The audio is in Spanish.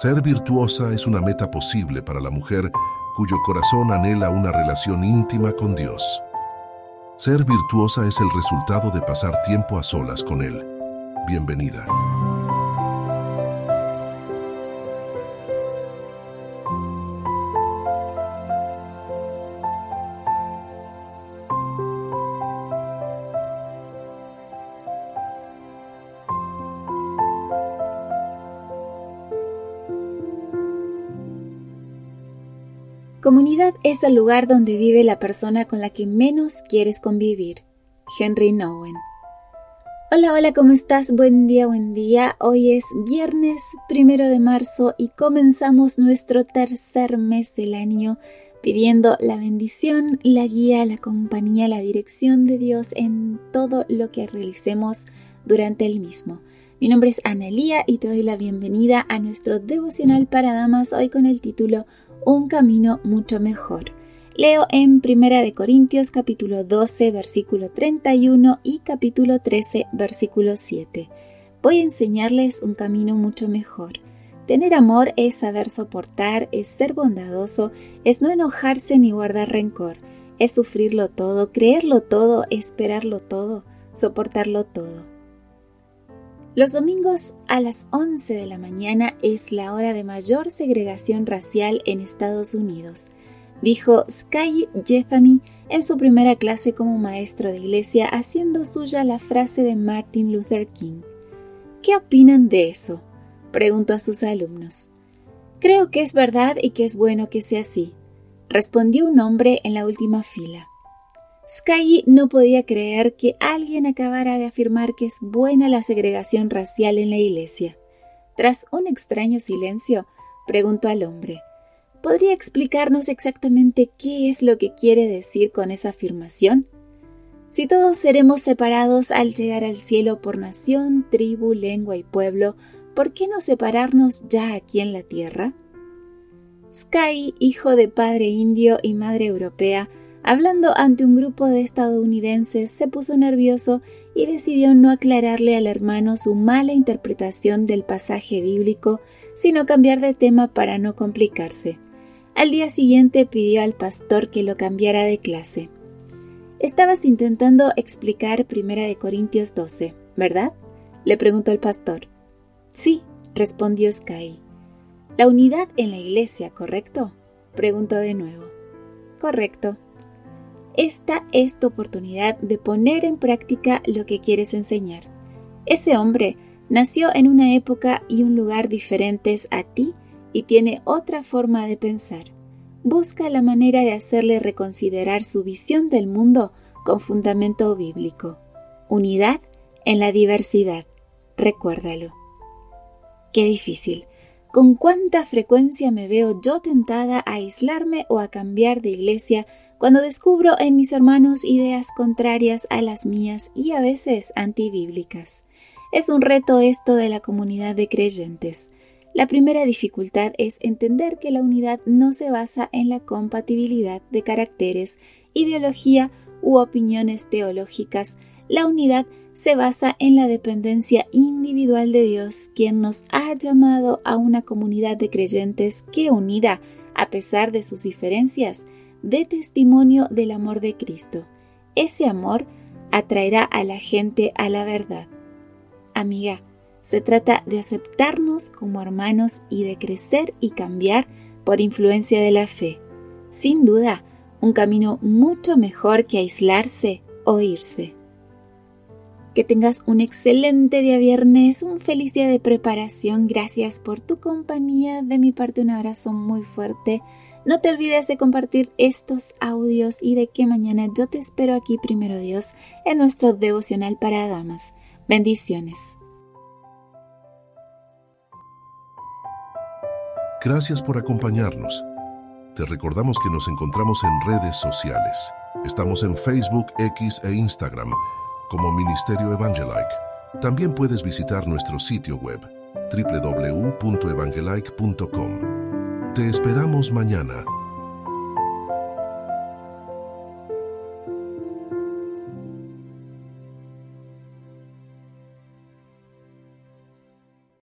Ser virtuosa es una meta posible para la mujer cuyo corazón anhela una relación íntima con Dios. Ser virtuosa es el resultado de pasar tiempo a solas con Él. Bienvenida. Comunidad es el lugar donde vive la persona con la que menos quieres convivir. Henry Nowen. Hola, hola, ¿cómo estás? Buen día, buen día. Hoy es viernes primero de marzo y comenzamos nuestro tercer mes del año pidiendo la bendición, la guía, la compañía, la dirección de Dios en todo lo que realicemos durante el mismo. Mi nombre es Analía y te doy la bienvenida a nuestro devocional para damas hoy con el título un camino mucho mejor. Leo en Primera de Corintios capítulo 12 versículo 31 y capítulo 13 versículo 7. Voy a enseñarles un camino mucho mejor. Tener amor es saber soportar, es ser bondadoso, es no enojarse ni guardar rencor, es sufrirlo todo, creerlo todo, esperarlo todo, soportarlo todo. Los domingos a las 11 de la mañana es la hora de mayor segregación racial en Estados Unidos, dijo Sky Jethany en su primera clase como maestro de iglesia haciendo suya la frase de Martin Luther King. ¿Qué opinan de eso? preguntó a sus alumnos. Creo que es verdad y que es bueno que sea así, respondió un hombre en la última fila. Sky no podía creer que alguien acabara de afirmar que es buena la segregación racial en la iglesia. Tras un extraño silencio, preguntó al hombre, ¿podría explicarnos exactamente qué es lo que quiere decir con esa afirmación? Si todos seremos separados al llegar al cielo por nación, tribu, lengua y pueblo, ¿por qué no separarnos ya aquí en la tierra? Sky, hijo de padre indio y madre europea, Hablando ante un grupo de estadounidenses, se puso nervioso y decidió no aclararle al hermano su mala interpretación del pasaje bíblico, sino cambiar de tema para no complicarse. Al día siguiente pidió al pastor que lo cambiara de clase. Estabas intentando explicar Primera de Corintios 12, ¿verdad? le preguntó el pastor. Sí, respondió Sky. La unidad en la iglesia, ¿correcto? preguntó de nuevo. Correcto, esta es tu oportunidad de poner en práctica lo que quieres enseñar. Ese hombre nació en una época y un lugar diferentes a ti y tiene otra forma de pensar. Busca la manera de hacerle reconsiderar su visión del mundo con fundamento bíblico. Unidad en la diversidad. Recuérdalo. Qué difícil. ¿Con cuánta frecuencia me veo yo tentada a aislarme o a cambiar de iglesia cuando descubro en mis hermanos ideas contrarias a las mías y a veces antibíblicas. Es un reto esto de la comunidad de creyentes. La primera dificultad es entender que la unidad no se basa en la compatibilidad de caracteres, ideología u opiniones teológicas. La unidad se basa en la dependencia individual de Dios, quien nos ha llamado a una comunidad de creyentes que unida, a pesar de sus diferencias, de testimonio del amor de Cristo. Ese amor atraerá a la gente a la verdad. Amiga, se trata de aceptarnos como hermanos y de crecer y cambiar por influencia de la fe. Sin duda, un camino mucho mejor que aislarse o irse. Que tengas un excelente día viernes, un feliz día de preparación. Gracias por tu compañía. De mi parte, un abrazo muy fuerte. No te olvides de compartir estos audios y de que mañana yo te espero aquí, primero Dios, en nuestro devocional para damas. Bendiciones. Gracias por acompañarnos. Te recordamos que nos encontramos en redes sociales. Estamos en Facebook, X e Instagram como Ministerio Evangelike. También puedes visitar nuestro sitio web www.evangelike.com te esperamos mañana